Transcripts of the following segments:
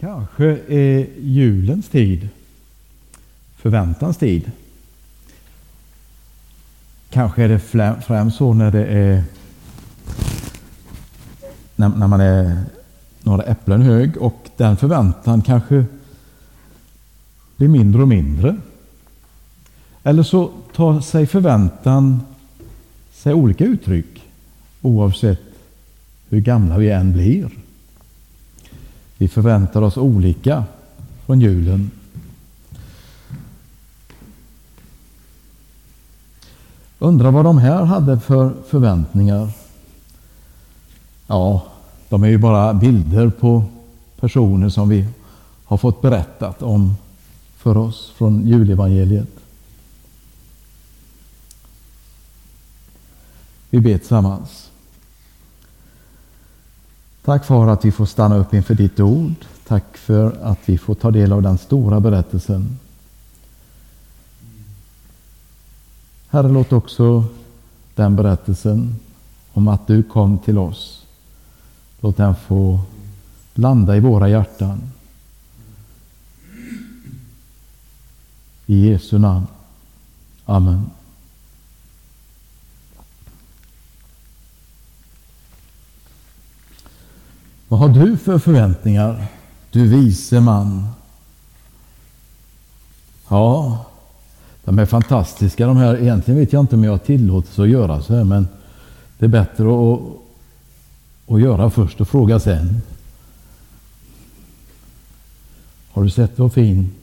Kanske är julens tid förväntans tid. Kanske är det främst så när det är när, när man är några äpplen hög och den förväntan kanske blir mindre och mindre. Eller så tar sig förväntan sig olika uttryck oavsett hur gamla vi än blir. Vi förväntar oss olika från julen. Undrar vad de här hade för förväntningar. Ja, de är ju bara bilder på personer som vi har fått berättat om för oss från julevangeliet. Vi ber tillsammans. Tack för att vi får stanna upp inför ditt ord. Tack för att vi får ta del av den stora berättelsen. Herre, låt också den berättelsen om att du kom till oss, låt den få landa i våra hjärtan. I Jesu namn. Amen. Vad har du för förväntningar, du vise man? Ja, de är fantastiska de här. Egentligen vet jag inte om jag tillåts att göra så här, men det är bättre att, att göra först och fråga sen. Har du sett vad fin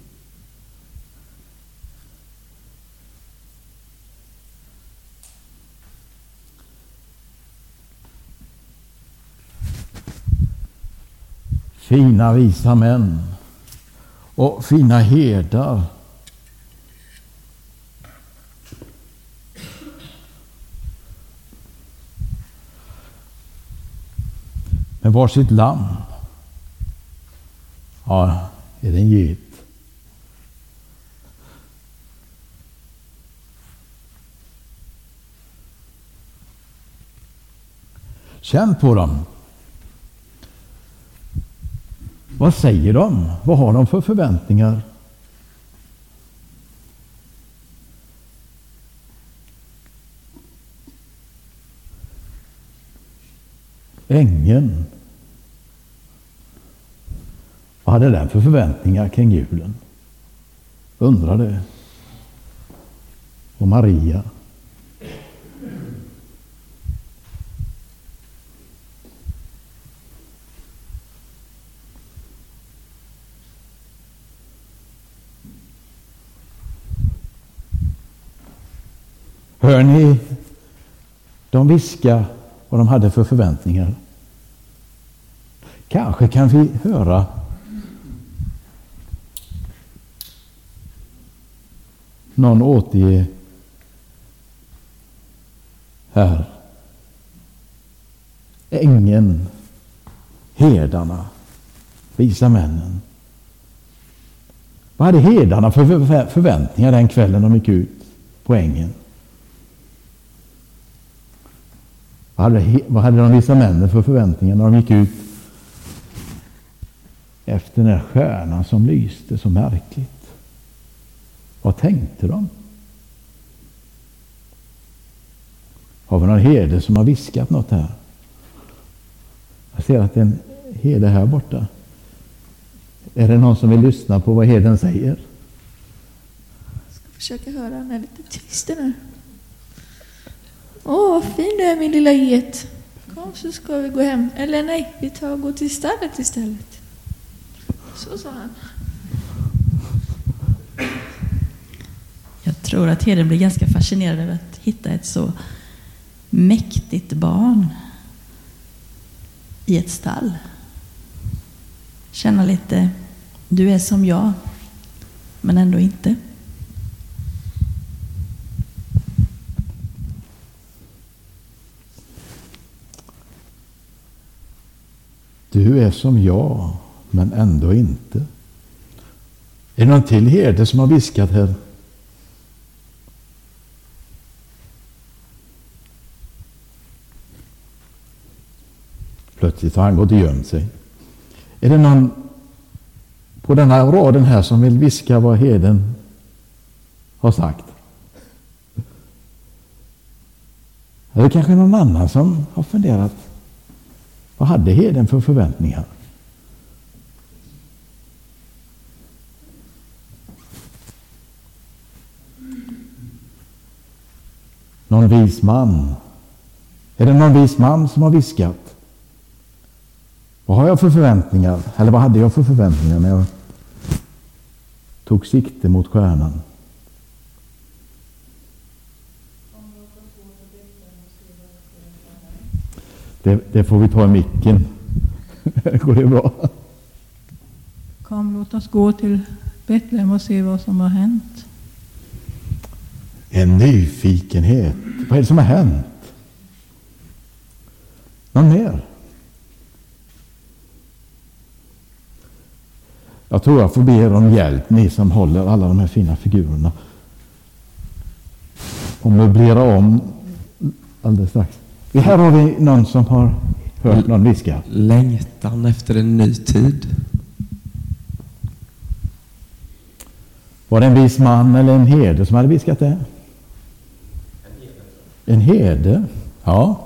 Fina visa män och fina herdar. Med varsitt lamm. Ja, är det en get? Känn på dem. Vad säger de? Vad har de för förväntningar? Ängeln. Vad hade den för förväntningar kring julen? Undrar det. Och Maria. Hör ni? De viskar vad de hade för förväntningar. Kanske kan vi höra någon återge här. Ängeln, herdarna, visa männen. Vad hade herdarna för förväntningar den kvällen de gick ut på ängen? Vad hade, vad hade de vissa männen för förväntningar när de gick ut efter den där stjärnan som lyste så märkligt? Vad tänkte de? Har vi någon herde som har viskat något här? Jag ser att det är en herde här borta. Är det någon som vill lyssna på vad herden säger? Jag ska försöka höra. Han är lite tyst nu. Åh, vad fin du är min lilla get. Kom så ska vi gå hem. Eller nej, vi tar och går till stallet istället. Så sa han. Jag tror att herden blir ganska fascinerad över att hitta ett så mäktigt barn i ett stall. Känna lite, du är som jag, men ändå inte. Du är som jag, men ändå inte. Är det någon till herde som har viskat här? Plötsligt har han gått och gömt sig. Är det någon på denna raden här som vill viska vad heden har sagt? Eller kanske någon annan som har funderat. Vad hade heden för förväntningar? Någon vis man? Är det någon vis man som har viskat? Vad har jag för förväntningar? Eller vad hade jag för förväntningar när jag tog sikte mot stjärnan? Det, det får vi ta i micken. Går det bra? Kom, låt oss gå till Betlehem och se vad som har hänt. En nyfikenhet. Vad är det som har hänt? Någon mer? Jag tror jag får be er om hjälp, ni som håller alla de här fina figurerna. Och möblera om alldeles strax. Här har vi någon som har hört någon viska. Längtan efter en ny tid. Var det en vis man eller en herde som hade viskat det? En herde? Ja.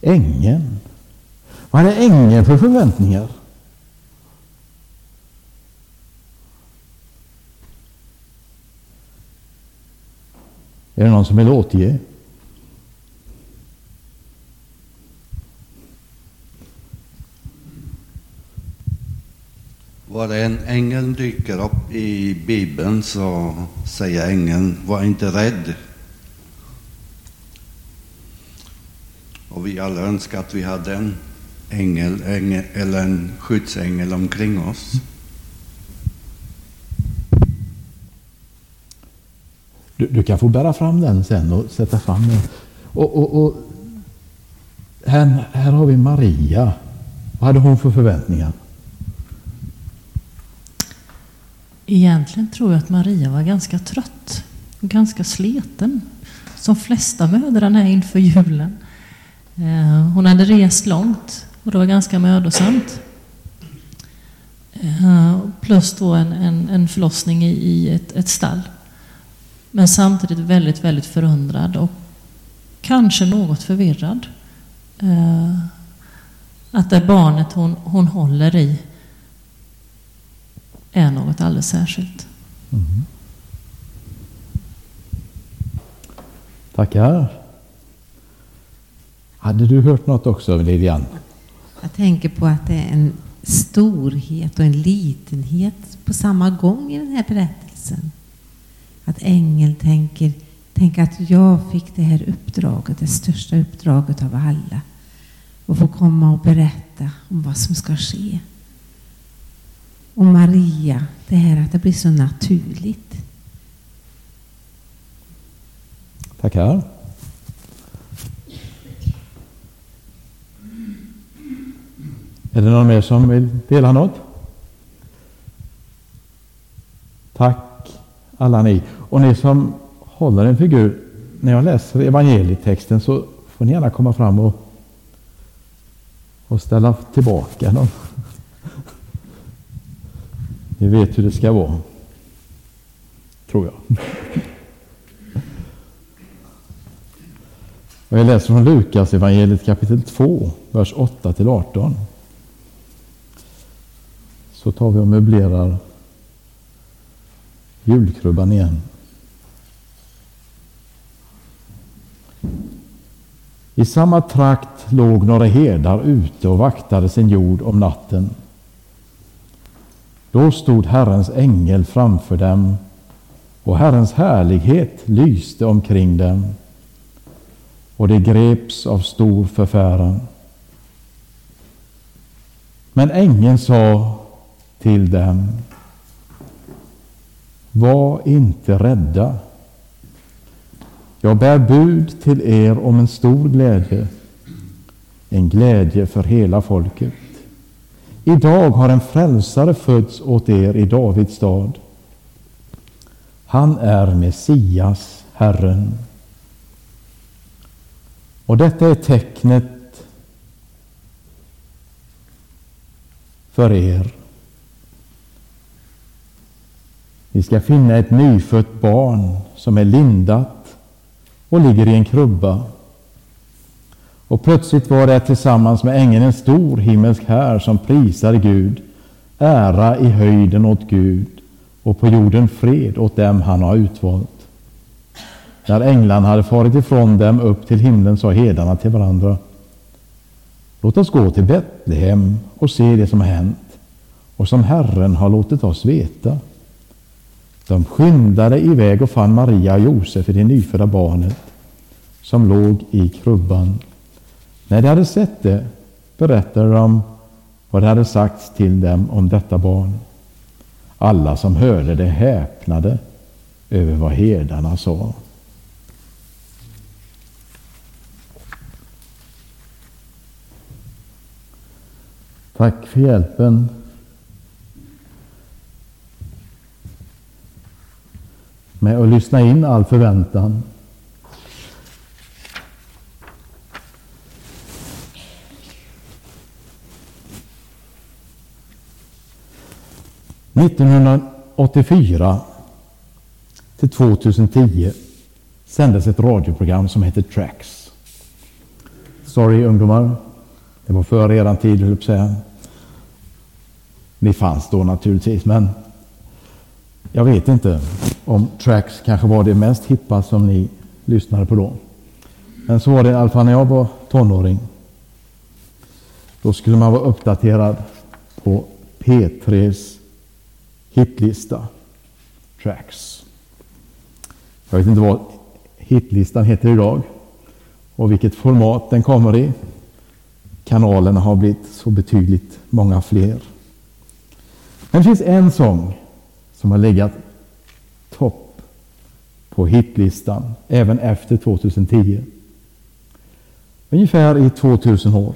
Ängeln. Vad hade ängeln för förväntningar? Är det någon som vill återge? Var en ängel dyker upp i Bibeln så säger ängeln, var inte rädd. Och vi alla önskar att vi hade en ängel, ängel eller en skyddsängel omkring oss. Du, du, kan få bära fram den sen och sätta fram den. Och, och, och här, här har vi Maria. Vad hade hon för förväntningar? Egentligen tror jag att Maria var ganska trött och ganska sliten. Som flesta mödrarna är inför julen. Eh, hon hade rest långt och det var ganska mödosamt. Eh, plus då en, en, en förlossning i, i ett, ett stall. Men samtidigt väldigt, väldigt förundrad och kanske något förvirrad. Eh, att det barnet hon, hon håller i är något alldeles särskilt. Mm. Tackar. Hade du hört något också, Lilian? Jag tänker på att det är en storhet och en litenhet på samma gång i den här berättelsen. Att ängeln tänker, tänk att jag fick det här uppdraget, det största uppdraget av alla. Och få komma och berätta om vad som ska ske. Och Maria, det här att det blir så naturligt. Tackar. Är det någon mer som vill dela något? Tack alla ni. Och ni som håller en figur, när jag läser evangelietexten så får ni gärna komma fram och, och ställa tillbaka dem. Ni vet hur det ska vara. Tror jag. Och jag läser från Lukas evangeliet kapitel 2, vers 8 till 18. Så tar vi och möblerar julkrubban igen. I samma trakt låg några herdar ute och vaktade sin jord om natten. Då stod Herrens ängel framför dem och Herrens härlighet lyste omkring dem och de greps av stor förfäran. Men ängeln sa till dem Var inte rädda. Jag bär bud till er om en stor glädje, en glädje för hela folket. Idag har en frälsare fötts åt er i Davids stad. Han är Messias, Herren. Och detta är tecknet för er. Ni ska finna ett nyfött barn som är lindat och ligger i en krubba. Och plötsligt var det tillsammans med ängeln en stor himmelsk här som prisar Gud, ära i höjden åt Gud och på jorden fred åt dem han har utvalt. När änglarna hade farit ifrån dem upp till himlen sa herdarna till varandra Låt oss gå till Betlehem och se det som har hänt och som Herren har låtit oss veta. De skyndade iväg och fann Maria och Josef i det nyfödda barnet som låg i krubban. När de hade sett det berättade de vad det hade sagts till dem om detta barn. Alla som hörde det häpnade över vad herdarna sa. Tack för hjälpen. Med att lyssna in all förväntan. –1984 till 2010 sändes ett radioprogram som hette Tracks. Sorry ungdomar, det var före eran tid, höll jag säga. Ni fanns då naturligtvis, men jag vet inte om Tracks kanske var det mest hippa som ni lyssnade på då. Men så var det i alla fall när jag var tonåring. Då skulle man vara uppdaterad på P3s hitlista. Tracks. Jag vet inte vad hitlistan heter idag och vilket format den kommer i. Kanalerna har blivit så betydligt många fler. Men det finns en sång som har legat topp på hitlistan även efter 2010. Ungefär i 2000 år.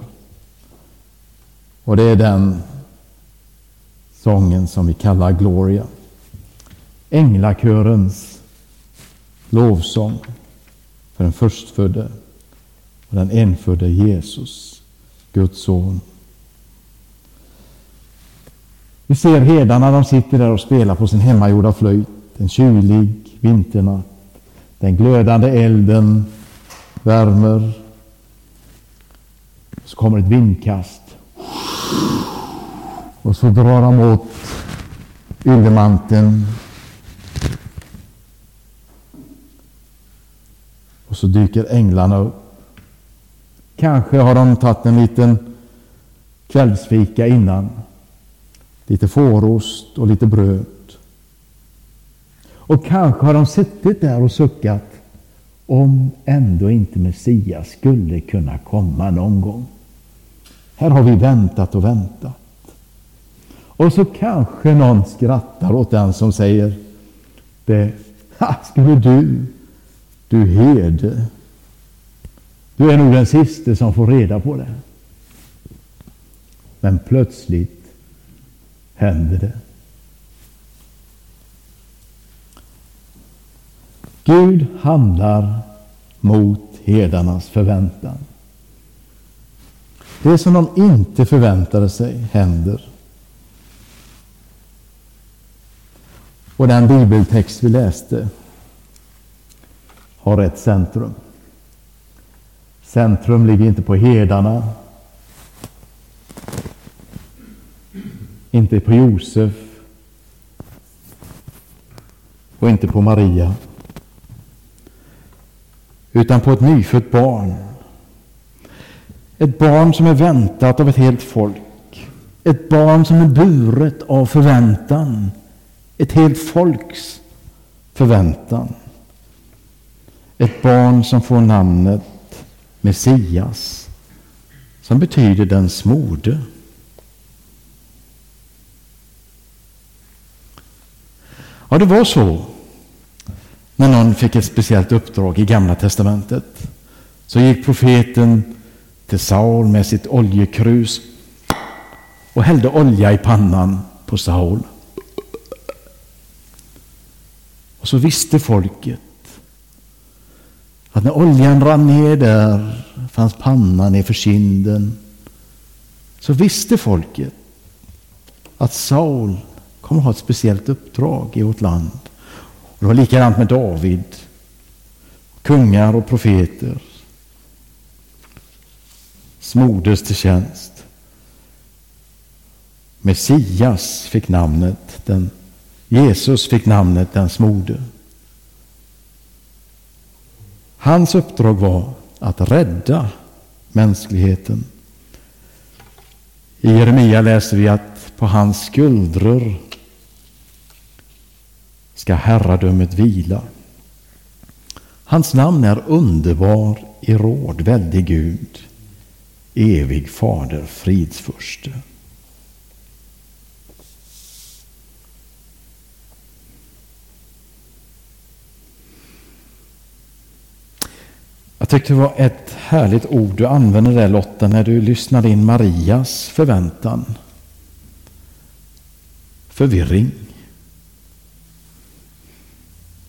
Och det är den sången som vi kallar Gloria. Änglakörens lovsång för den förstfödde och den enfödde Jesus, Guds son. Vi ser herdarna, de sitter där och spelar på sin hemmagjorda flöjt en kylig vinternatt. Den glödande elden värmer. Så kommer ett vindkast. Och så drar de åt yllemanteln. Och så dyker änglarna upp. Kanske har de tagit en liten kvällsfika innan. Lite fårost och lite bröd. Och kanske har de suttit där och suckat om ändå inte Messias skulle kunna komma någon gång. Här har vi väntat och väntat. Och så kanske någon skrattar åt den som säger det. Ha, skulle du, du herde, du är nog den siste som får reda på det. Men plötsligt händer det. Gud handlar mot herdarnas förväntan. Det som de inte förväntade sig händer. Och den bibeltext vi läste har ett centrum. Centrum ligger inte på herdarna, inte på Josef och inte på Maria utan på ett nyfött barn. Ett barn som är väntat av ett helt folk. Ett barn som är buret av förväntan. Ett helt folks förväntan. Ett barn som får namnet Messias, som betyder den smorde. Ja, det var så när någon fick ett speciellt uppdrag i Gamla testamentet så gick profeten till Saul med sitt oljekrus och hällde olja i pannan på Saul. Och så visste folket att när oljan rann ner där fanns pannan ner för kinden. Så visste folket att Saul kommer att ha ett speciellt uppdrag i vårt land. Det var likadant med David, kungar och profeter. Smordes till tjänst. Messias fick namnet, den, Jesus fick namnet den smorde. Hans uppdrag var att rädda mänskligheten. I Jeremia läser vi att på hans skuldror ska herradömet vila. Hans namn är underbar i råd, väldig Gud, evig fader, fridsförste. Jag tyckte det var ett härligt ord du använde där Lotta när du lyssnade in Marias förväntan. Förvirring.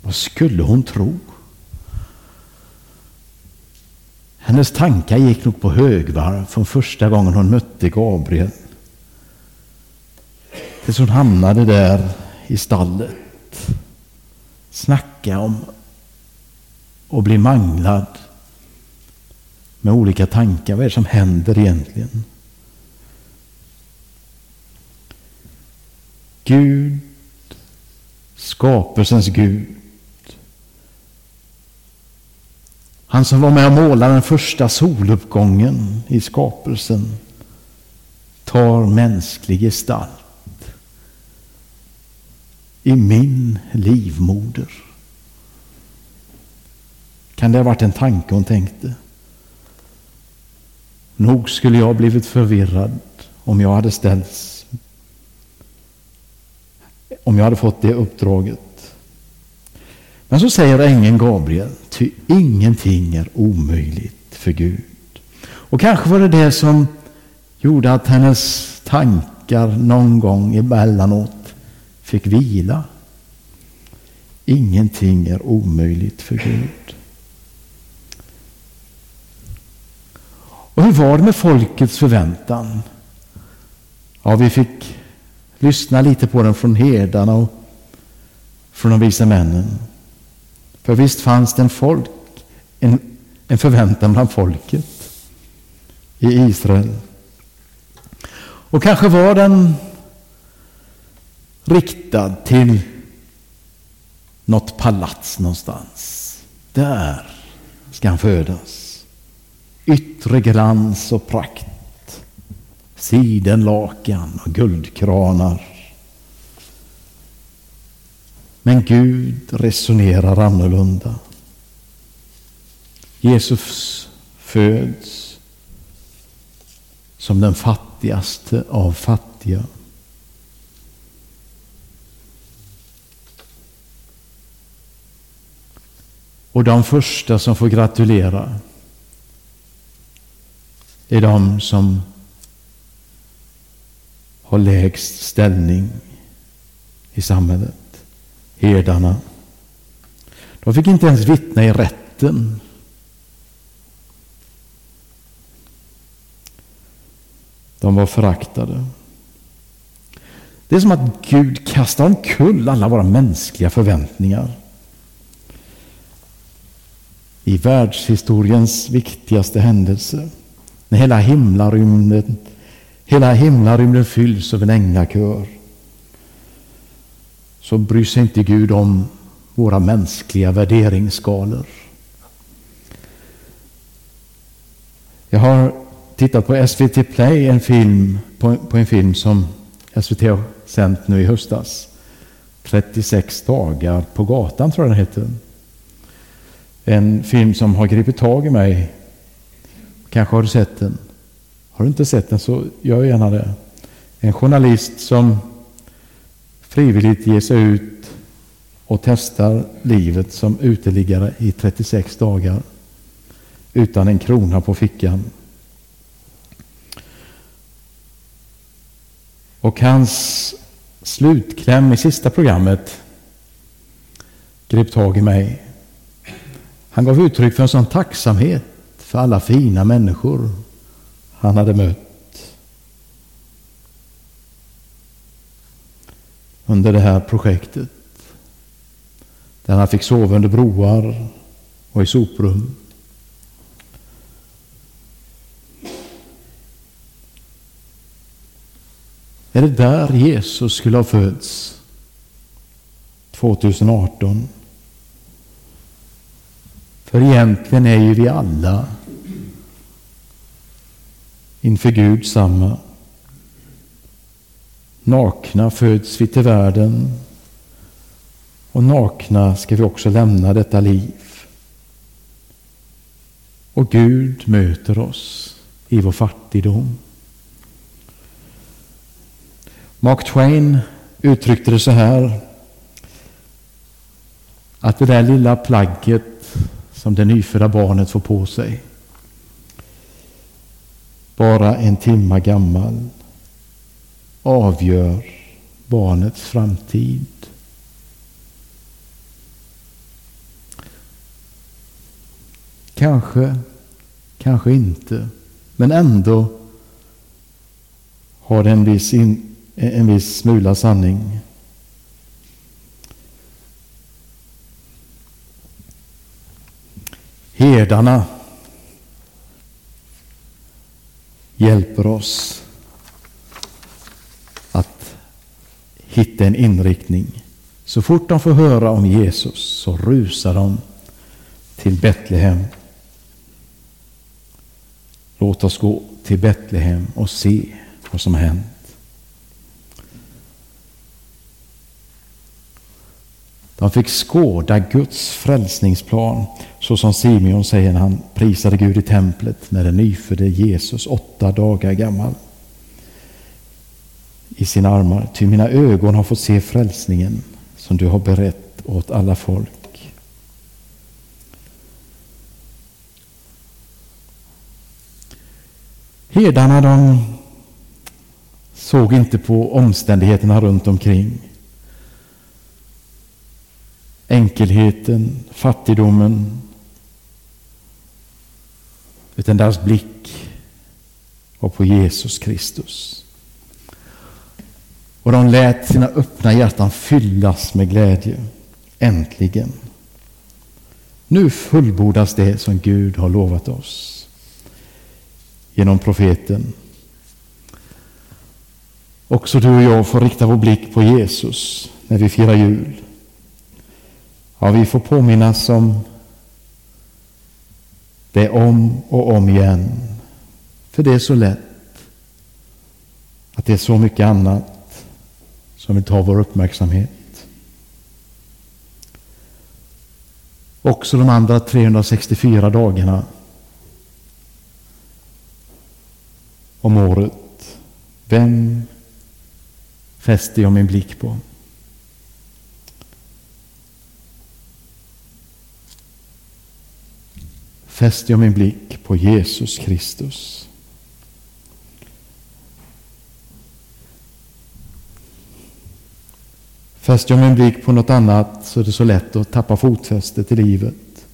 Vad skulle hon tro? Hennes tankar gick nog på högvarv från första gången hon mötte Gabriel. Tills hon hamnade där i stallet. Snacka om att bli manglad med olika tankar. Vad är det som händer egentligen? Gud, skapelsens Gud. Han som var med och målade den första soluppgången i skapelsen tar mänsklig gestalt i min livmoder. Kan det ha varit en tanke hon tänkte? Nog skulle jag blivit förvirrad om jag hade ställts om jag hade fått det uppdraget. Men så säger ängeln Gabriel, ty ingenting är omöjligt för Gud. Och kanske var det det som gjorde att hennes tankar någon gång emellanåt fick vila. Ingenting är omöjligt för Gud. Och hur var det med folkets förväntan? Ja, vi fick lyssna lite på den från herdarna och från de visa männen. För visst fanns det en, folk, en, en förväntan bland folket i Israel. Och kanske var den riktad till något palats någonstans. Där ska han födas yttre glans och prakt, sidenlakan och guldkranar. Men Gud resonerar annorlunda. Jesus föds som den fattigaste av fattiga. Och de första som får gratulera är de som har lägst ställning i samhället. Herdarna. De fick inte ens vittna i rätten. De var föraktade. Det är som att Gud kastar omkull alla våra mänskliga förväntningar. I världshistoriens viktigaste händelse när hela himlarymden, hela himlarymden fylls av en änglakör. Så bryr sig inte Gud om våra mänskliga värderingsskalor. Jag har tittat på SVT Play, en film, på, på en film som SVT har sänt nu i höstas. 36 dagar på gatan tror jag den heter. En film som har gripit tag i mig Kanske har du sett den. Har du inte sett den så gör gärna det. En journalist som frivilligt ger sig ut och testar livet som uteliggare i 36 dagar utan en krona på fickan. Och hans slutkläm i sista programmet grep tag i mig. Han gav uttryck för en sån tacksamhet för alla fina människor han hade mött. Under det här projektet. Där han fick sova under broar och i soprum. Är det där Jesus skulle ha fötts 2018? För egentligen är ju vi alla inför Gud samma. Nakna föds vi till världen och nakna ska vi också lämna detta liv. Och Gud möter oss i vår fattigdom. Mark Twain uttryckte det så här att det där lilla plagget som det nyfödda barnet får på sig bara en timma gammal avgör barnets framtid. Kanske, kanske inte, men ändå har det en viss, in, en viss smula sanning. Herdarna hjälper oss att hitta en inriktning. Så fort de får höra om Jesus så rusar de till Betlehem. Låt oss gå till Betlehem och se vad som har hänt. De fick skåda Guds frälsningsplan, så som Simeon säger när han prisade Gud i templet med den nyfödde Jesus, åtta dagar gammal, i sina armar. Ty mina ögon har fått se frälsningen som du har berett åt alla folk. Herdarna de såg inte på omständigheterna runt omkring enkelheten, fattigdomen. Utan deras blick var på Jesus Kristus. Och de lät sina öppna hjärtan fyllas med glädje. Äntligen. Nu fullbordas det som Gud har lovat oss genom profeten. Också du och jag får rikta vår blick på Jesus när vi firar jul. Ja, vi får påminnas om det om och om igen. För det är så lätt att det är så mycket annat som vill ta vår uppmärksamhet. Också de andra 364 dagarna om året. Vem fäster jag min blick på? fäster jag min blick på Jesus Kristus. Fäster jag min blick på något annat så är det så lätt att tappa fotfästet i livet.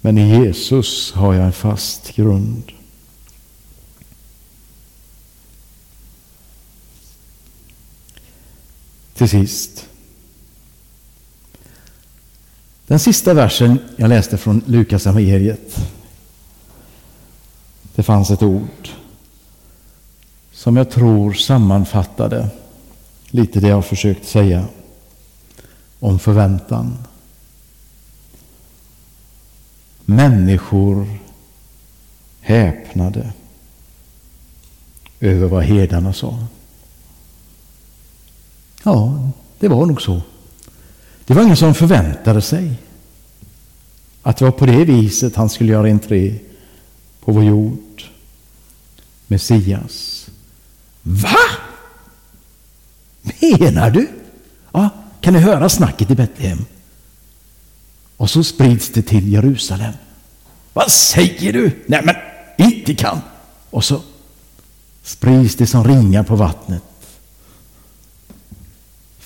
Men i Jesus har jag en fast grund. Till sist. Den sista versen jag läste från Lukas evangeliet. Det fanns ett ord som jag tror sammanfattade lite det jag försökt säga om förväntan. Människor häpnade över vad herdarna sa. Ja, det var nog så. Det var ingen som förväntade sig att det var på det viset han skulle göra entré på vår jord. Messias. Va? Menar du? Ja, kan ni höra snacket i Betlehem? Och så sprids det till Jerusalem. Vad säger du? Nej men, inte kan. Och så sprids det som ringar på vattnet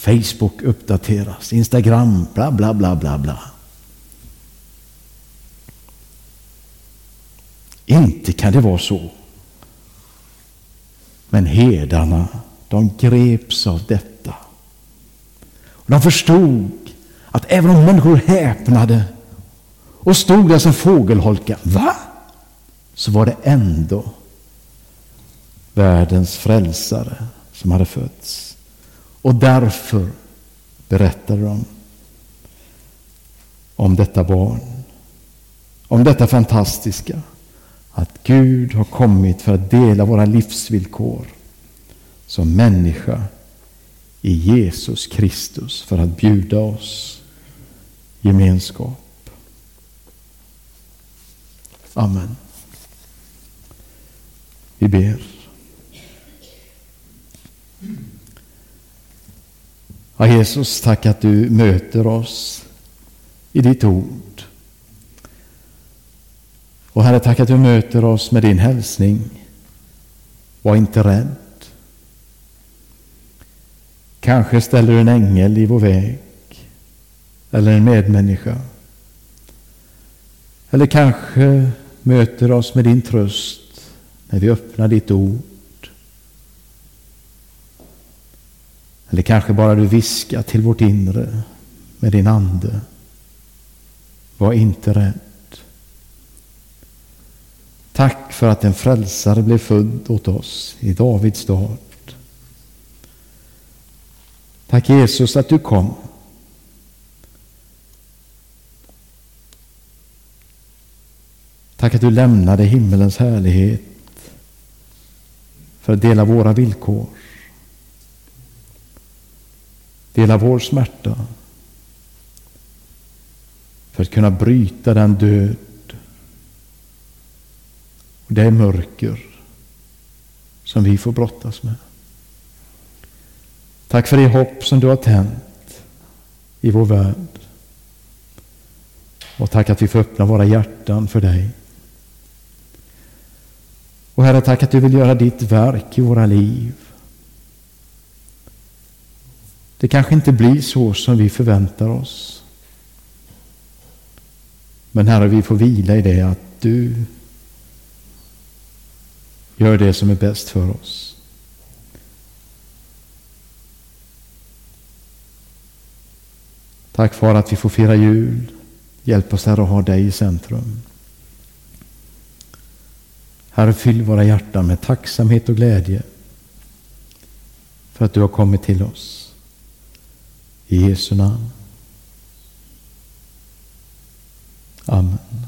Facebook uppdateras, Instagram, bla bla bla bla bla. Inte kan det vara så. Men herdarna, de greps av detta. Och de förstod att även om människor häpnade och stod där som fågelholkar, va? Så var det ändå världens frälsare som hade fötts. Och därför berättade de om detta barn. Om detta fantastiska. Att Gud har kommit för att dela våra livsvillkor som människa i Jesus Kristus för att bjuda oss gemenskap. Amen. Vi ber. Ja, Jesus, tack att du möter oss i ditt ord. Och Herre, tack att du möter oss med din hälsning. Var inte rädd. Kanske ställer du en ängel i vår väg eller en medmänniska. Eller kanske möter oss med din tröst när vi öppnar ditt ord. Eller kanske bara du viskar till vårt inre med din ande. Var inte rädd. Tack för att en frälsare blev född åt oss i Davids stad. Tack Jesus att du kom. Tack att du lämnade himmelens härlighet för att dela våra villkor. Dela vår smärta. För att kunna bryta den död och det mörker som vi får brottas med. Tack för det hopp som du har tänt i vår värld. Och tack att vi får öppna våra hjärtan för dig. Och Herre, tack att du vill göra ditt verk i våra liv. Det kanske inte blir så som vi förväntar oss. Men Herre, vi får vila i det att du gör det som är bäst för oss. Tack för att vi får fira jul. Hjälp oss Herre att ha dig i centrum. Herre, fyll våra hjärtan med tacksamhet och glädje för att du har kommit till oss. I Jesu namn. Amen.